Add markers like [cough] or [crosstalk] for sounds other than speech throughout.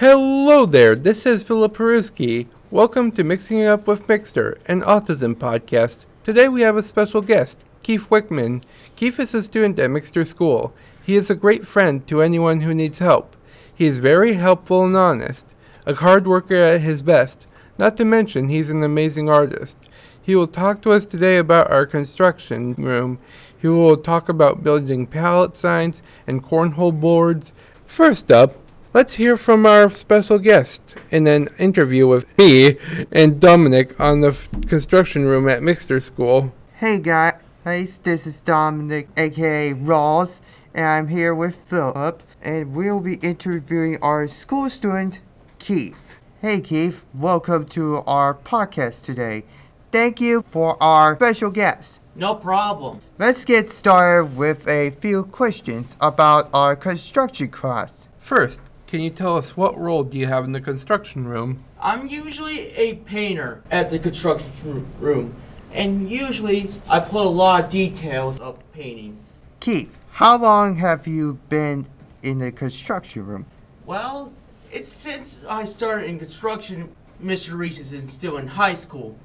Hello there, this is Philip Peruski. Welcome to Mixing It Up with Mixter, an autism podcast. Today we have a special guest, Keith Wickman. Keith is a student at Mixter School. He is a great friend to anyone who needs help. He is very helpful and honest, a hard worker at his best, not to mention he's an amazing artist. He will talk to us today about our construction room. He will talk about building pallet signs and cornhole boards. First up, Let's hear from our special guest in an interview with me and Dominic on the f- construction room at Mixter School. Hey guys, this is Dominic, aka Ross, and I'm here with Philip, and we'll be interviewing our school student, Keith. Hey Keith, welcome to our podcast today. Thank you for our special guest. No problem. Let's get started with a few questions about our construction class. First, can you tell us what role do you have in the construction room? I'm usually a painter at the construction room, and usually I put a lot of details of painting. Keith, how long have you been in the construction room? Well, it's since I started in construction, Mr. Reese is still in high school,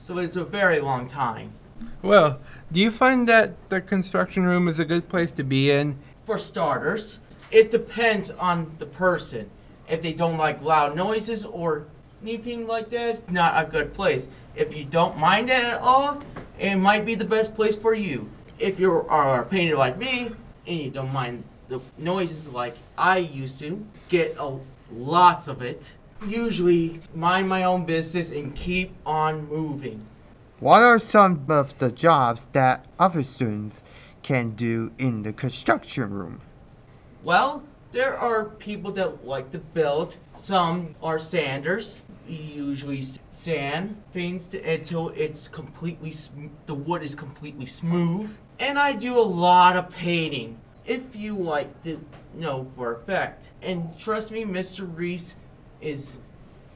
so it's a very long time. Well, do you find that the construction room is a good place to be in? For starters, it depends on the person. If they don't like loud noises or anything like that, not a good place. If you don't mind it at all, it might be the best place for you. If you are a painter like me and you don't mind the noises like I used to, get a, lots of it. Usually mind my own business and keep on moving. What are some of the jobs that other students can do in the construction room? Well, there are people that like to build. Some are sanders. We usually sand things to, until it's completely sm- the wood is completely smooth. And I do a lot of painting. If you like to know for a fact. And trust me, Mr. Reese is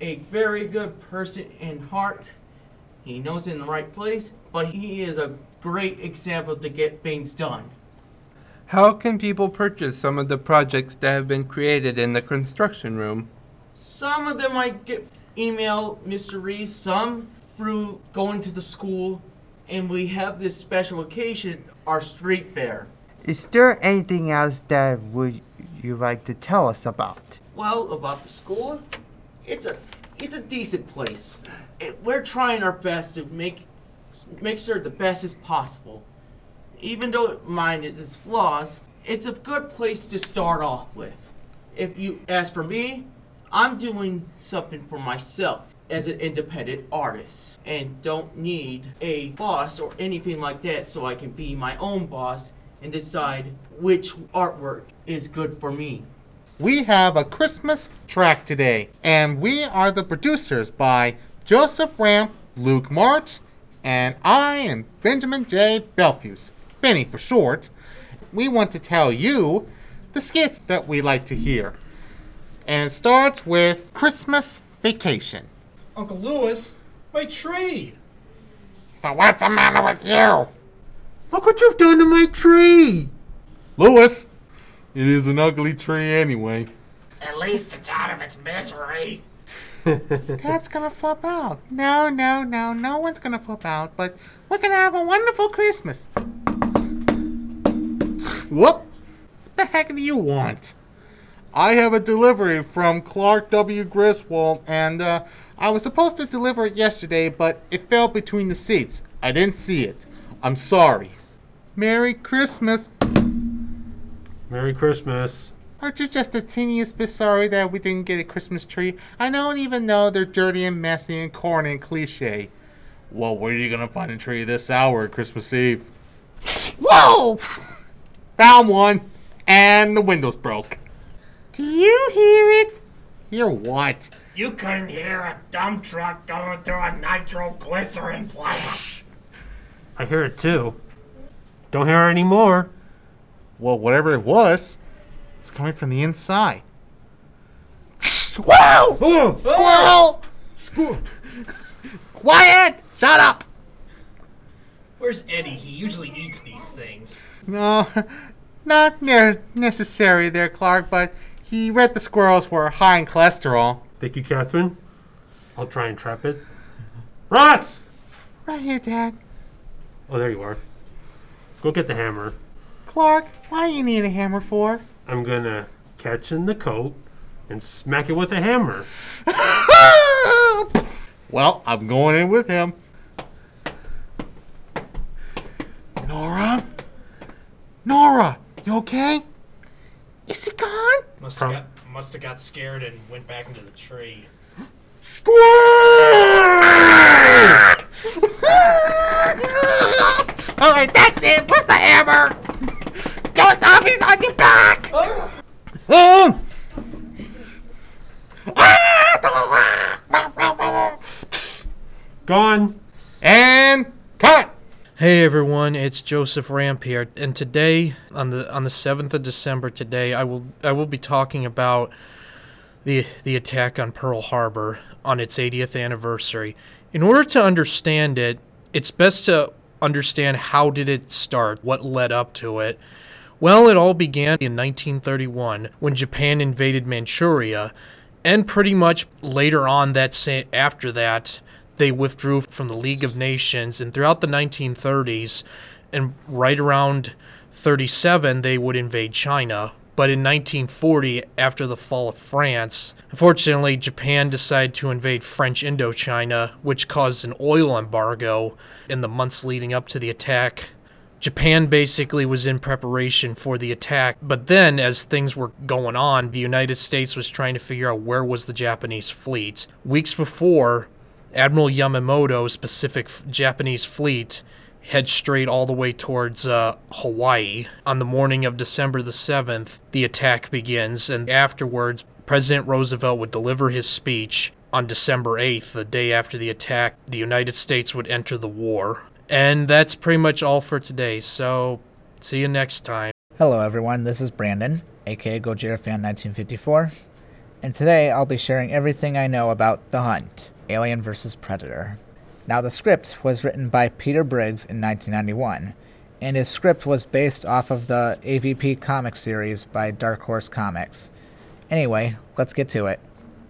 a very good person in heart. He knows in the right place, but he is a great example to get things done. How can people purchase some of the projects that have been created in the construction room? Some of them I get email Mr. Reese, some through going to the school, and we have this special occasion, our street fair. Is there anything else that would you like to tell us about? Well, about the school, it's a it's a decent place. It, we're trying our best to make make sure the best is possible. Even though mine is its flaws, it's a good place to start off with. If you ask for me, I'm doing something for myself as an independent artist and don't need a boss or anything like that so I can be my own boss and decide which artwork is good for me. We have a Christmas track today, and we are the producers by Josef Ramp, Luke March, and I am Benjamin J. Belfuse, Benny for short. We want to tell you the skits that we like to hear. And it starts with Christmas Vacation. Uncle Lewis, my tree. So what's the matter with you? Look what you've done to my tree! Lewis! It is an ugly tree anyway. At least it's out of its misery. [laughs] That's gonna flip out. No, no, no, no one's gonna flip out, but we're gonna have a wonderful Christmas. Whoop! What the heck do you want? I have a delivery from Clark W. Griswold, and uh, I was supposed to deliver it yesterday, but it fell between the seats. I didn't see it. I'm sorry. Merry Christmas. Merry Christmas. Aren't you just the teeniest bit sorry that we didn't get a Christmas tree? I don't even know they're dirty and messy and corny and cliche. Well, where are you gonna find a tree this hour Christmas Eve? Whoa! Found one, and the windows broke. Do you hear it? Hear what? You couldn't hear a dump truck going through a nitroglycerin plant. I hear it too. Don't hear it anymore. Well, whatever it was, it's coming from the inside. Whoa! Oh, Squirrel! Quiet! Shut up! Where's Eddie? He usually eats these things. No, not ne- necessary there, Clark, but He read the squirrels were high in cholesterol. Thank you, Catherine. I'll try and trap it. Russ! Right here, Dad. Oh, there you are. Go get the hammer. Clark, why do you need a hammer for? I'm gonna catch in the coat and smack it with a hammer. [laughs] well, I'm going in with him. Okay? Is he gone? Must Prob- have got, must have got scared and went back into the tree. Squirrel! [laughs] All right, that's it. Where's the hammer? Don't zombies on your back. Um. Gone! And cut. Hey everyone, it's Josef Ramp here, and today on the on the seventh of December today, I will I will be talking about the the attack on Pearl Harbor on its 80th anniversary. In order to understand it, it's best to understand how did it start, what led up to it. Well, it all began in 1931 when Japan invaded Manchuria, and pretty much later on that sa- after that, they withdrew from the League of Nations, and throughout the 1930s, and right around 37, they would invade China. But in 1940, after the fall of France, unfortunately, Japan decided to invade French Indochina, which caused an oil embargo in the months leading up to the attack. Japan basically was in preparation for the attack, but then as things were going on, the United States was trying to figure out where was the Japanese fleet. Weeks before, Admiral Yamamoto's Pacific Japanese fleet head straight all the way towards uh, Hawaii. On the morning of December the 7th, the attack begins, and afterwards, President Roosevelt would deliver his speech. On December 8th, the day after the attack, the United States would enter the war. And that's pretty much all for today, so see you next time. Hello, everyone. This is Branden, aka Gojira Fan 1954, and today I'll be sharing everything I know about The Hunt Alien vs. Predator. Now, the script was written by Peter Briggs in 1991, and his script was based off of the AVP comic series by Dark Horse Comics. Anyway, let's get to it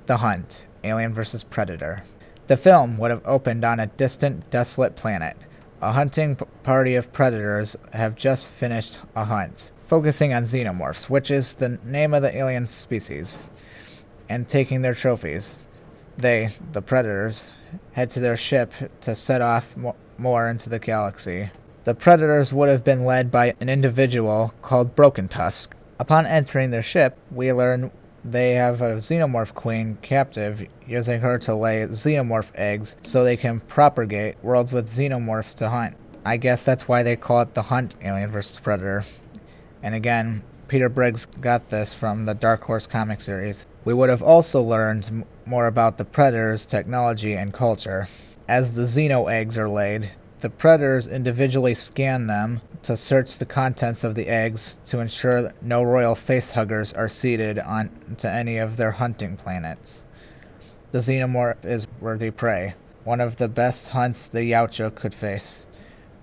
The Hunt Alien vs. Predator. The film would have opened on a distant, desolate planet. A hunting p- party of predators have just finished a hunt, focusing on xenomorphs, which is the name of the alien species, and taking their trophies. They, the predators, head to their ship to set off mo- more into the galaxy. The predators would have been led by an individual called Broken Tusk. Upon entering their ship, we learn they have a xenomorph queen captive, using her to lay xenomorph eggs so they can propagate worlds with xenomorphs to hunt. I guess that's why they call it the Hunt Alien vs. Predator. And again, Peter Briggs got this from the Dark Horse comic series. We would have also learned more about the Predator's technology and culture. As the Xeno eggs are laid, the Predators individually scan them to search the contents of the eggs to ensure no royal facehuggers are seeded onto any of their hunting planets. The Xenomorph is worthy prey, one of the best hunts the Yautja could face.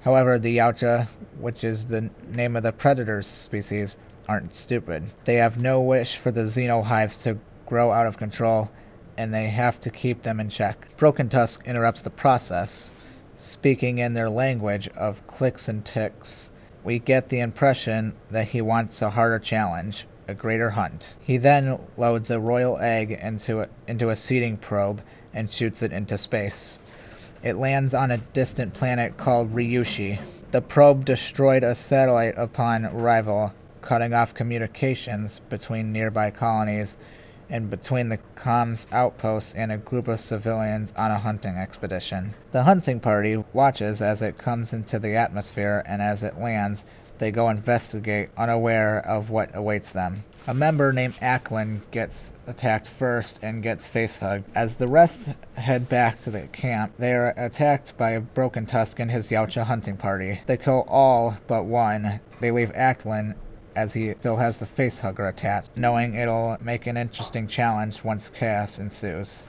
However, the Yautja, which is the name of the predator's species, aren't stupid. They have no wish for the xenohives to grow out of control, and they have to keep them in check. Broken Tusk interrupts the process, speaking in their language of clicks and ticks. We get the impression that he wants a harder challenge, a greater hunt. He then loads a royal egg into a, into a seeding probe and shoots it into space. It lands on a distant planet called Ryushi. The probe destroyed a satellite upon arrival, cutting off communications between nearby colonies and between the comms outpost and a group of civilians on a hunting expedition. The hunting party watches as it comes into the atmosphere, and as it lands, they go investigate, unaware of what awaits them. A member named Ackland gets attacked first and gets facehugged. As the rest head back to the camp, they are attacked by Broken Tusk and his Yautja hunting party. They kill all but one. They leave Ackland as he still has the facehugger attached, knowing it'll make an interesting challenge once chaos ensues.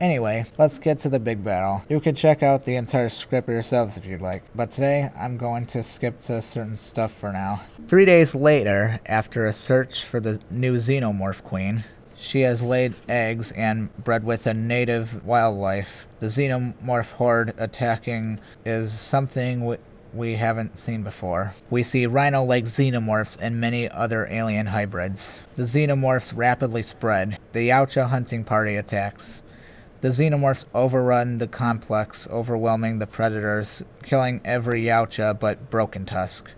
Anyway, let's get to the big battle. You can check out the entire script yourselves if you'd like, but today I'm going to skip to certain stuff for now. Three days later, after a search for the new Xenomorph Queen, she has laid eggs and bred with a native wildlife. The xenomorph horde attacking is something we, haven't seen before. We see rhino like xenomorphs and many other alien hybrids. The xenomorphs rapidly spread. The Yautja hunting party attacks. The xenomorphs overrun the complex, overwhelming the predators, killing every Yautja but Broken Tusk.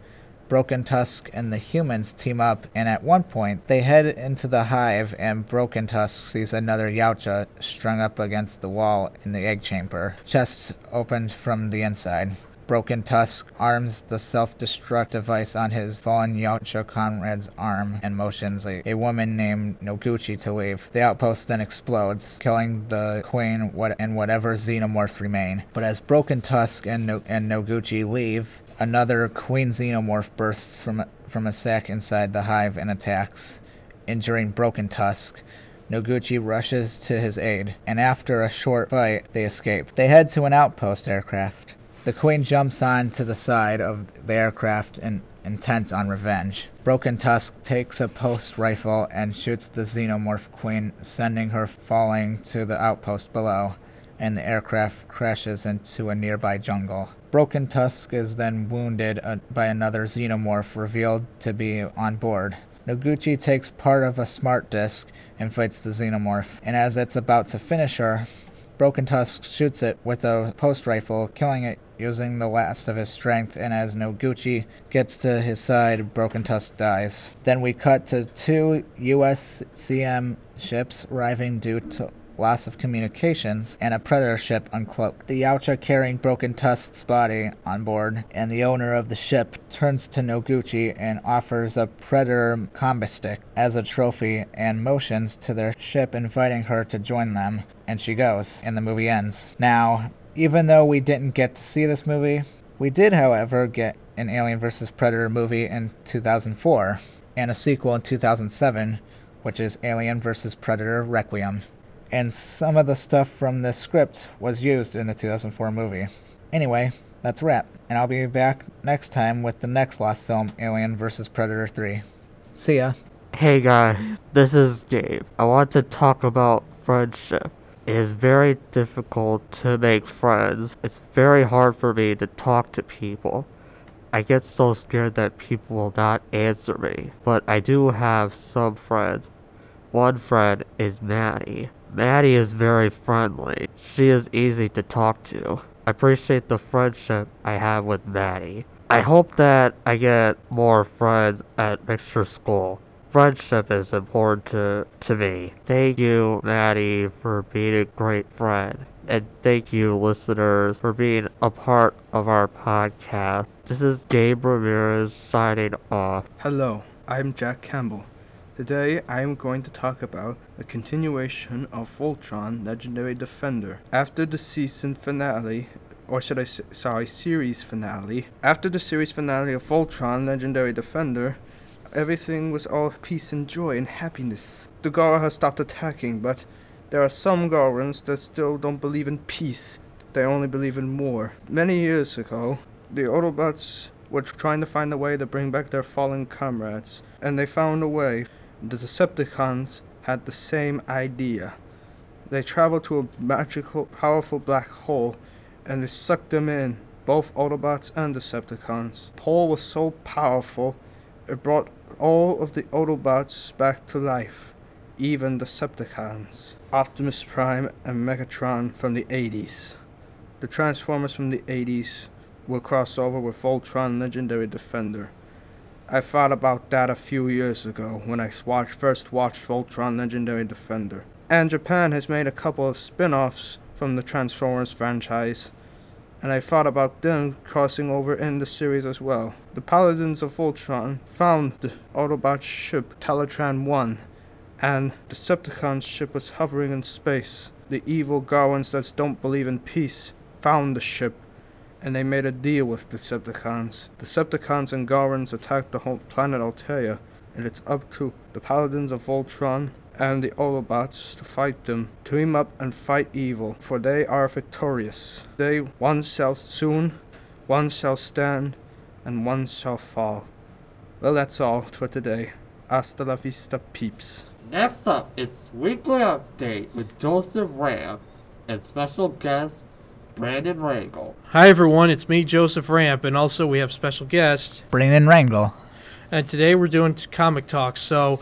Broken Tusk and the humans team up, and at one point, they head into the hive, and Broken Tusk sees another Yautja strung up against the wall in the egg chamber, chest opened from the inside. Broken Tusk arms the self destruct device on his fallen Yautja comrade's arm and motions a, a woman named Noguchi to leave. The outpost then explodes, killing the queen what, and whatever xenomorphs remain. But as Broken Tusk and, no, and Noguchi leave, another queen xenomorph bursts from, from a sack inside the hive and attacks, injuring Broken Tusk. Noguchi rushes to his aid, and after a short fight, they escape. They head to an outpost aircraft. The queen jumps on to the side of the aircraft and intent on revenge. Broken Tusk takes a post rifle and shoots the xenomorph queen, sending her falling to the outpost below, and the aircraft crashes into a nearby jungle. Broken Tusk is then wounded uh, by another xenomorph revealed to be on board. Noguchi takes part of a smart disk and fights the xenomorph, and as it's about to finish her, Broken Tusk shoots it with a post rifle, killing it using the last of his strength, and as Noguchi gets to his side, Broken Tusk dies. Then we cut to two USCM ships arriving due to loss of communications, and a predator ship uncloaked. The Yautja carrying Broken Tusk's body on board, and the owner of the ship turns to Noguchi and offers a predator combat stick as a trophy and motions to their ship inviting her to join them, and she goes, and the movie ends. Now, even though we didn't get to see this movie, we did, however, get an Alien vs. Predator movie in 2004 and a sequel in 2007, which is Alien vs. Predator Requiem. And some of the stuff from this script was used in the 2004 movie. Anyway, that's a wrap, and I'll be back next time with the next lost film, Alien vs. Predator 3. See ya. Hey guys, this is Gabe. I want to talk about friendship. It is very difficult to make friends. It's very hard for me to talk to people. I get so scared that people will not answer me. But I do have some friends. One friend is Maddie. Maddie is very friendly. She is easy to talk to. I appreciate the friendship I have with Maddie. I hope that I get more friends at Mixter School. Friendship is important to, to me. Thank you, Maddie, for being a great friend. And thank you, listeners, for being a part of our podcast. This is Gabe Ramirez signing off. Hello, I'm Jack Campbell. Today I am going to talk about the continuation of Voltron Legendary Defender. After the season finale, or should I say, sorry, series finale, after the series finale of Voltron Legendary Defender, everything was all peace and joy and happiness. The Galra has stopped attacking, but there are some Garans that still don't believe in peace. They only believe in war. Many years ago, the Autobots were trying to find a way to bring back their fallen comrades, and they found a way. The Decepticons had the same idea. They traveled to a magical, powerful black hole, and they sucked them in, both Autobots and Decepticons. Paul was so powerful, it brought all of the Autobots back to life, even Decepticons. Optimus Prime and Megatron from the 80s. The Transformers from the 80s will cross over with Voltron Legendary Defender. I thought about that a few years ago when I watched, first watched Voltron Legendary Defender. And Japan has made a couple of spin offs from the Transformers franchise, and I thought about them crossing over in the series as well. The Paladins of Voltron found the Autobot ship Teletran 1, and the Decepticon's ship was hovering in space. The evil Garwans that don't believe in peace found the ship and they made a deal with Decepticons. Decepticons and Garans attacked the whole planet Altea, and it's up to the Paladins of Voltron and the Autobots to fight them. Team up and fight evil, for they are victorious. They one shall soon, one shall stand, and one shall fall. Well, that's all for today. Hasta la vista, peeps. Next up, it's Weekly Update with Josef Ram and special guest Branden Rangel. Hi everyone, it's me, Josef Ramp, and also we have special guest. Branden Rangel. And today we're doing comic talk, so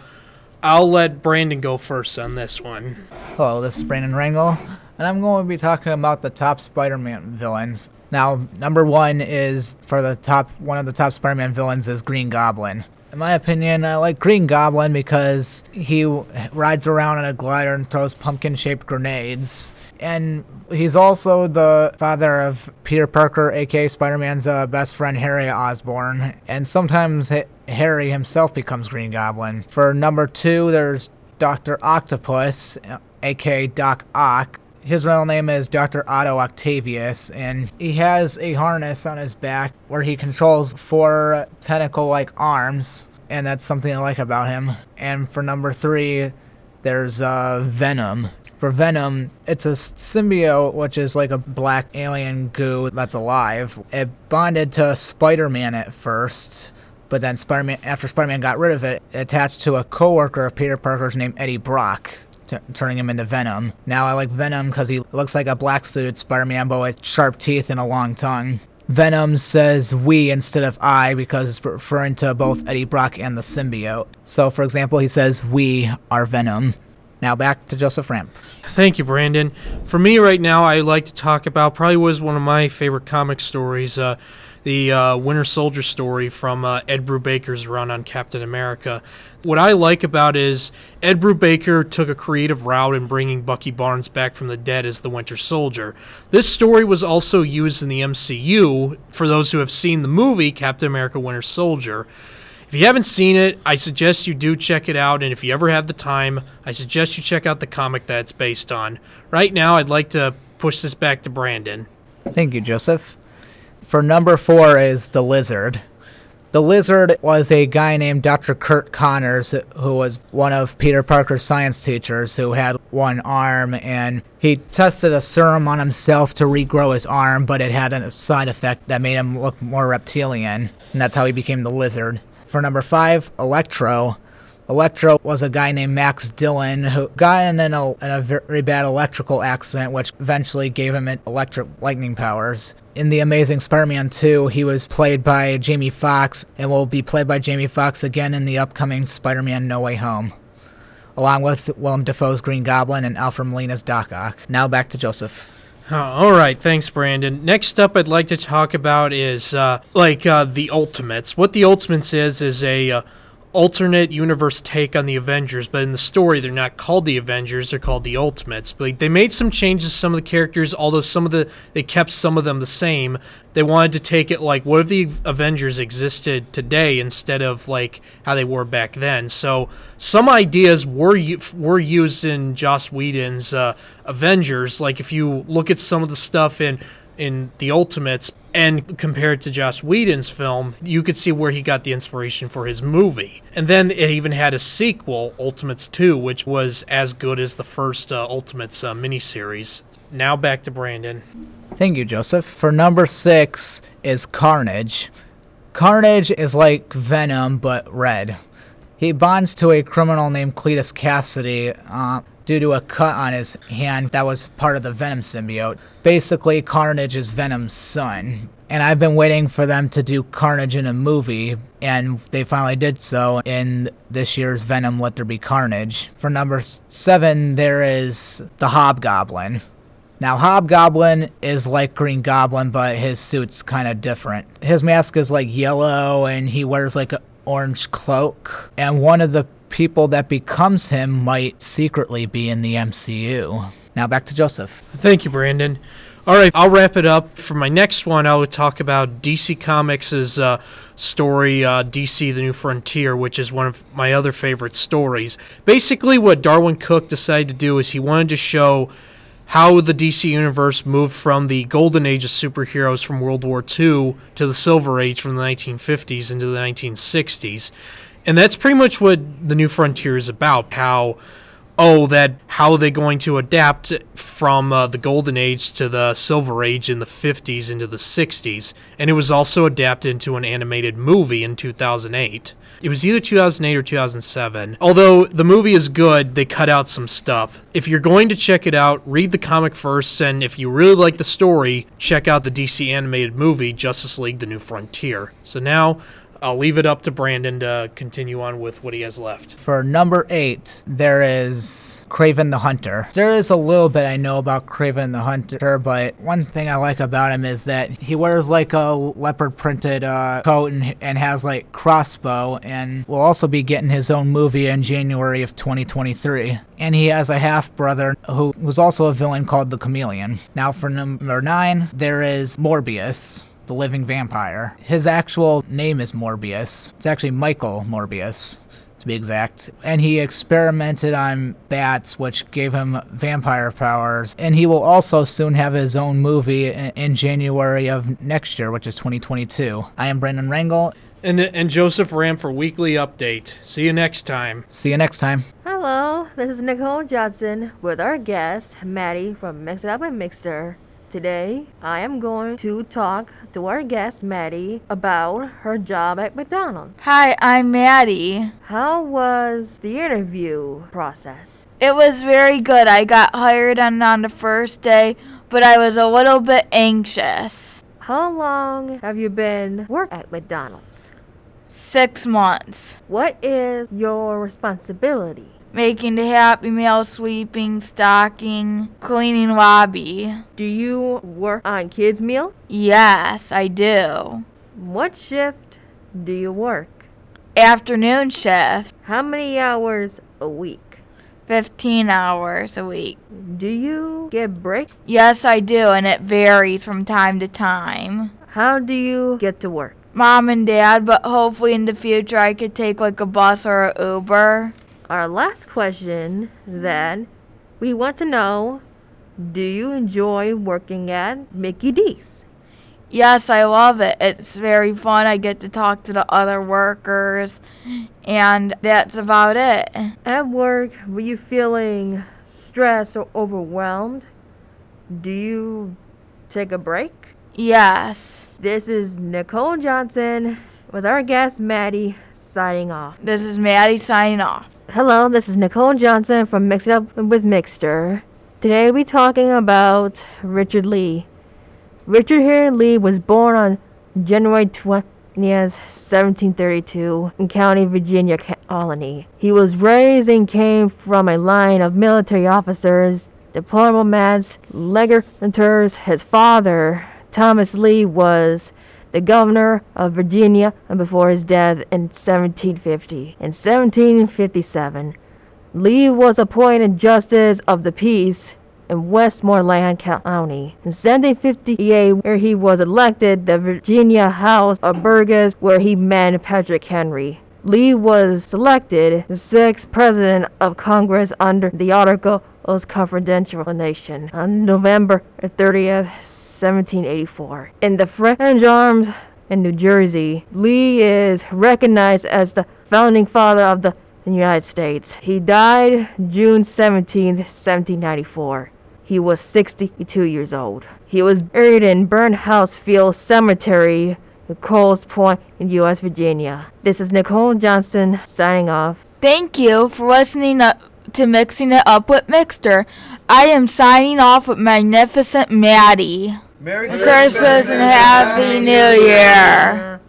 I'll let Branden go first on this one. Hello, this is Branden Rangel, and I'm going to be talking about the top Spider-Man villains. Now, number one is for the top one of the top Spider-Man villains is Green Goblin. In my opinion, I like Green Goblin because he rides around in a glider and throws pumpkin-shaped grenades. And he's also the father of Peter Parker, aka Spider-Man's uh, best friend Harry Osborn. And sometimes Harry himself becomes Green Goblin. For number two, there's Dr. Octopus, aka Doc Ock. His real name is Dr. Otto Octavius, and he has a harness on his back where he controls four tentacle like arms, and that's something I like about him. And for number three, there's uh, Venom. For Venom, it's a symbiote, which is like a black alien goo that's alive. It bonded to Spider Man at first, but then Spider-Man, after Spider-Man got rid of it, attached to a coworker of Peter Parker's named Eddie Brock, t- turning him into Venom. Now I like Venom because he looks like a black-suited Spider-Man, but with sharp teeth and a long tongue. Venom says we instead of I because it's referring to both Eddie Brock and the symbiote. So, for example, he says we are Venom. Now back to Josef Ramp. Thank you, Branden. For me right now, I like to talk about probably was one of my favorite comic stories, uh, the uh, Winter Soldier story from uh, Ed Brubaker's run on Captain America. What I like about is Ed Brubaker took a creative route in bringing Bucky Barnes back from the dead as the Winter Soldier. This story was also used in the MCU for those who have seen the movie Captain America Winter Soldier. If you haven't seen it, I suggest you do check it out, and if you ever have the time, I suggest you check out the comic that it's based on. Right now, I'd like to push this back to Branden. Thank you, Josef. For number four is the Lizard. The Lizard was a guy named Dr. Curt Connors, who was one of Peter Parker's science teachers who had one arm, and he tested a serum on himself to regrow his arm, but it had a side effect that made him look more reptilian, and that's how he became the Lizard. For number five, Electro. Electro was a guy named Max Dillon who got in, in a very bad electrical accident, which eventually gave him electric lightning powers. In The Amazing Spider Man 2, he was played by Jamie Foxx and will be played by Jamie Foxx again in the upcoming Spider Man No Way Home, along with Willem Dafoe's Green Goblin and Alfred Molina's Doc Ock. Now back to Josef. All right, thanks, Branden. Next up, I'd like to talk about is uh, like uh, the Ultimates. What the Ultimates is is a uh, alternate universe take on the Avengers, but in the story, they're not called the Avengers; they're called the Ultimates. But like, they made some changes to some of the characters, although some of the they kept some of them the same. They wanted to take it like what if the Avengers existed today instead of like how they were back then. So some ideas were were used in Joss Whedon's uh, Avengers. Like if you look at some of the stuff in in the Ultimates and compared to Joss Whedon's film, you could see where he got the inspiration for his movie. And then it even had a sequel, Ultimates 2, which was as good as the first uh, Ultimates uh, miniseries. Now back to Branden. Thank you, Josef. For number six is Carnage. Carnage is like Venom, but red. He bonds to a criminal named Cletus Kasady uh, due to a cut on his hand that was part of the Venom symbiote. Basically, Carnage is Venom's son. And I've been waiting for them to do Carnage in a movie, and they finally did so in this year's Venom Let There Be Carnage. For number seven, there is the Hobgoblin. Now, Hobgoblin is like Green Goblin, but his suit's kind of different. His mask is like yellow, and he wears like an orange cloak. And one of the people that becomes him might secretly be in the MCU. Now, back to Josef. Thank you, Branden. All right, I'll wrap it up. For my next one, I would talk about DC Comics' uh, story, uh, DC The New Frontier, which is one of my other favorite stories. Basically, what Darwyn Cooke decided to do is he wanted to show how the DC Universe moved from the golden age of superheroes from World War II to the silver age from the 1950s into the 1960s. And that's pretty much what The New Frontier is about how oh, that how are they going to adapt from uh, the golden age to the silver age in the 50s into the 60s. And it was also adapted into an animated movie in 2008. It was either 2008 or 2007. Although the movie is good, they cut out some stuff. If you're going to check it out, read the comic first, and if you really like the story, check out the DC animated movie, Justice League The New Frontier. So now, I'll leave it up to Branden to continue on with what he has left. For number eight, there is Kraven the Hunter. There is a little bit I know about Kraven the Hunter, but one thing I like about him is that he wears like a leopard printed uh, coat and, and has like crossbow, and will also be getting his own movie in January of 2023. And he has a half brother who was also a villain called the Chameleon. Now, for number nine, there is Morbius the living vampire. His actual name is Morbius. It's actually Michael Morbius, to be exact. And he experimented on bats, which gave him vampire powers. And he will also soon have his own movie in, in January of next year, which is 2022. I am Branden Rangel. And, the, and Josef Ram for weekly update. See you next time. See you next time. Hello, this is Nicole Johnson with our guest, Maddie from Mix It Up and Mixter. Today, I am going to talk to our guest, Maddie, about her job at McDonald's. Hi, I'm Maddie. How was the interview process? It was very good. I got hired on, on the first day, but I was a little bit anxious. How long have you been working at McDonald's? Six months. What is your responsibility? Making the Happy Meal, sweeping, stocking, cleaning lobby. Do you work on kids' meal? Yes, I do. What shift do you work? Afternoon shift. How many hours a week? 15 hours a week. Do you get break? Yes, I do, and it varies from time to time. How do you get to work? Mom and dad, but hopefully in the future I could take like a bus or a Uber. Our last question then, we want to know do you enjoy working at Mickey D's? Yes, I love it. It's very fun. I get to talk to the other workers, and that's about it. At work, were you feeling stressed or overwhelmed? Do you take a break? Yes. This is Nicole Johnson with our guest Maddie signing off. This is Maddie signing off. Hello, this is Nicole Johnson from Mix It Up with Mixter. Today we're talking about Richard Lee. Richard Henry Lee was born on January 20th, 1732, in County Virginia Colony. He was raised and came from a line of military officers, diplomats, legislators. His father, Thomas Lee, was the governor of Virginia before his death in 1750. In 1757, Lee was appointed Justice of the Peace in Westmoreland County. In 1758, where he was elected the Virginia House of Burgesses, where he met Patrick Henry. Lee was selected the sixth president of Congress under the Articles Confidential Nation on November 30th, 1784. In the French Arms in New Jersey, Lee is recognized as the founding father of the United States. He died June 17, 1794. He was 62 years old. He was buried in Burn House Field Cemetery, Coles Point in U.S. Virginia. This is Nicole Johnson signing off. Thank you for listening up to Mixing It Up with Mixter. I am signing off with Magnificent Maddie. Merry Christmas and Happy New Year.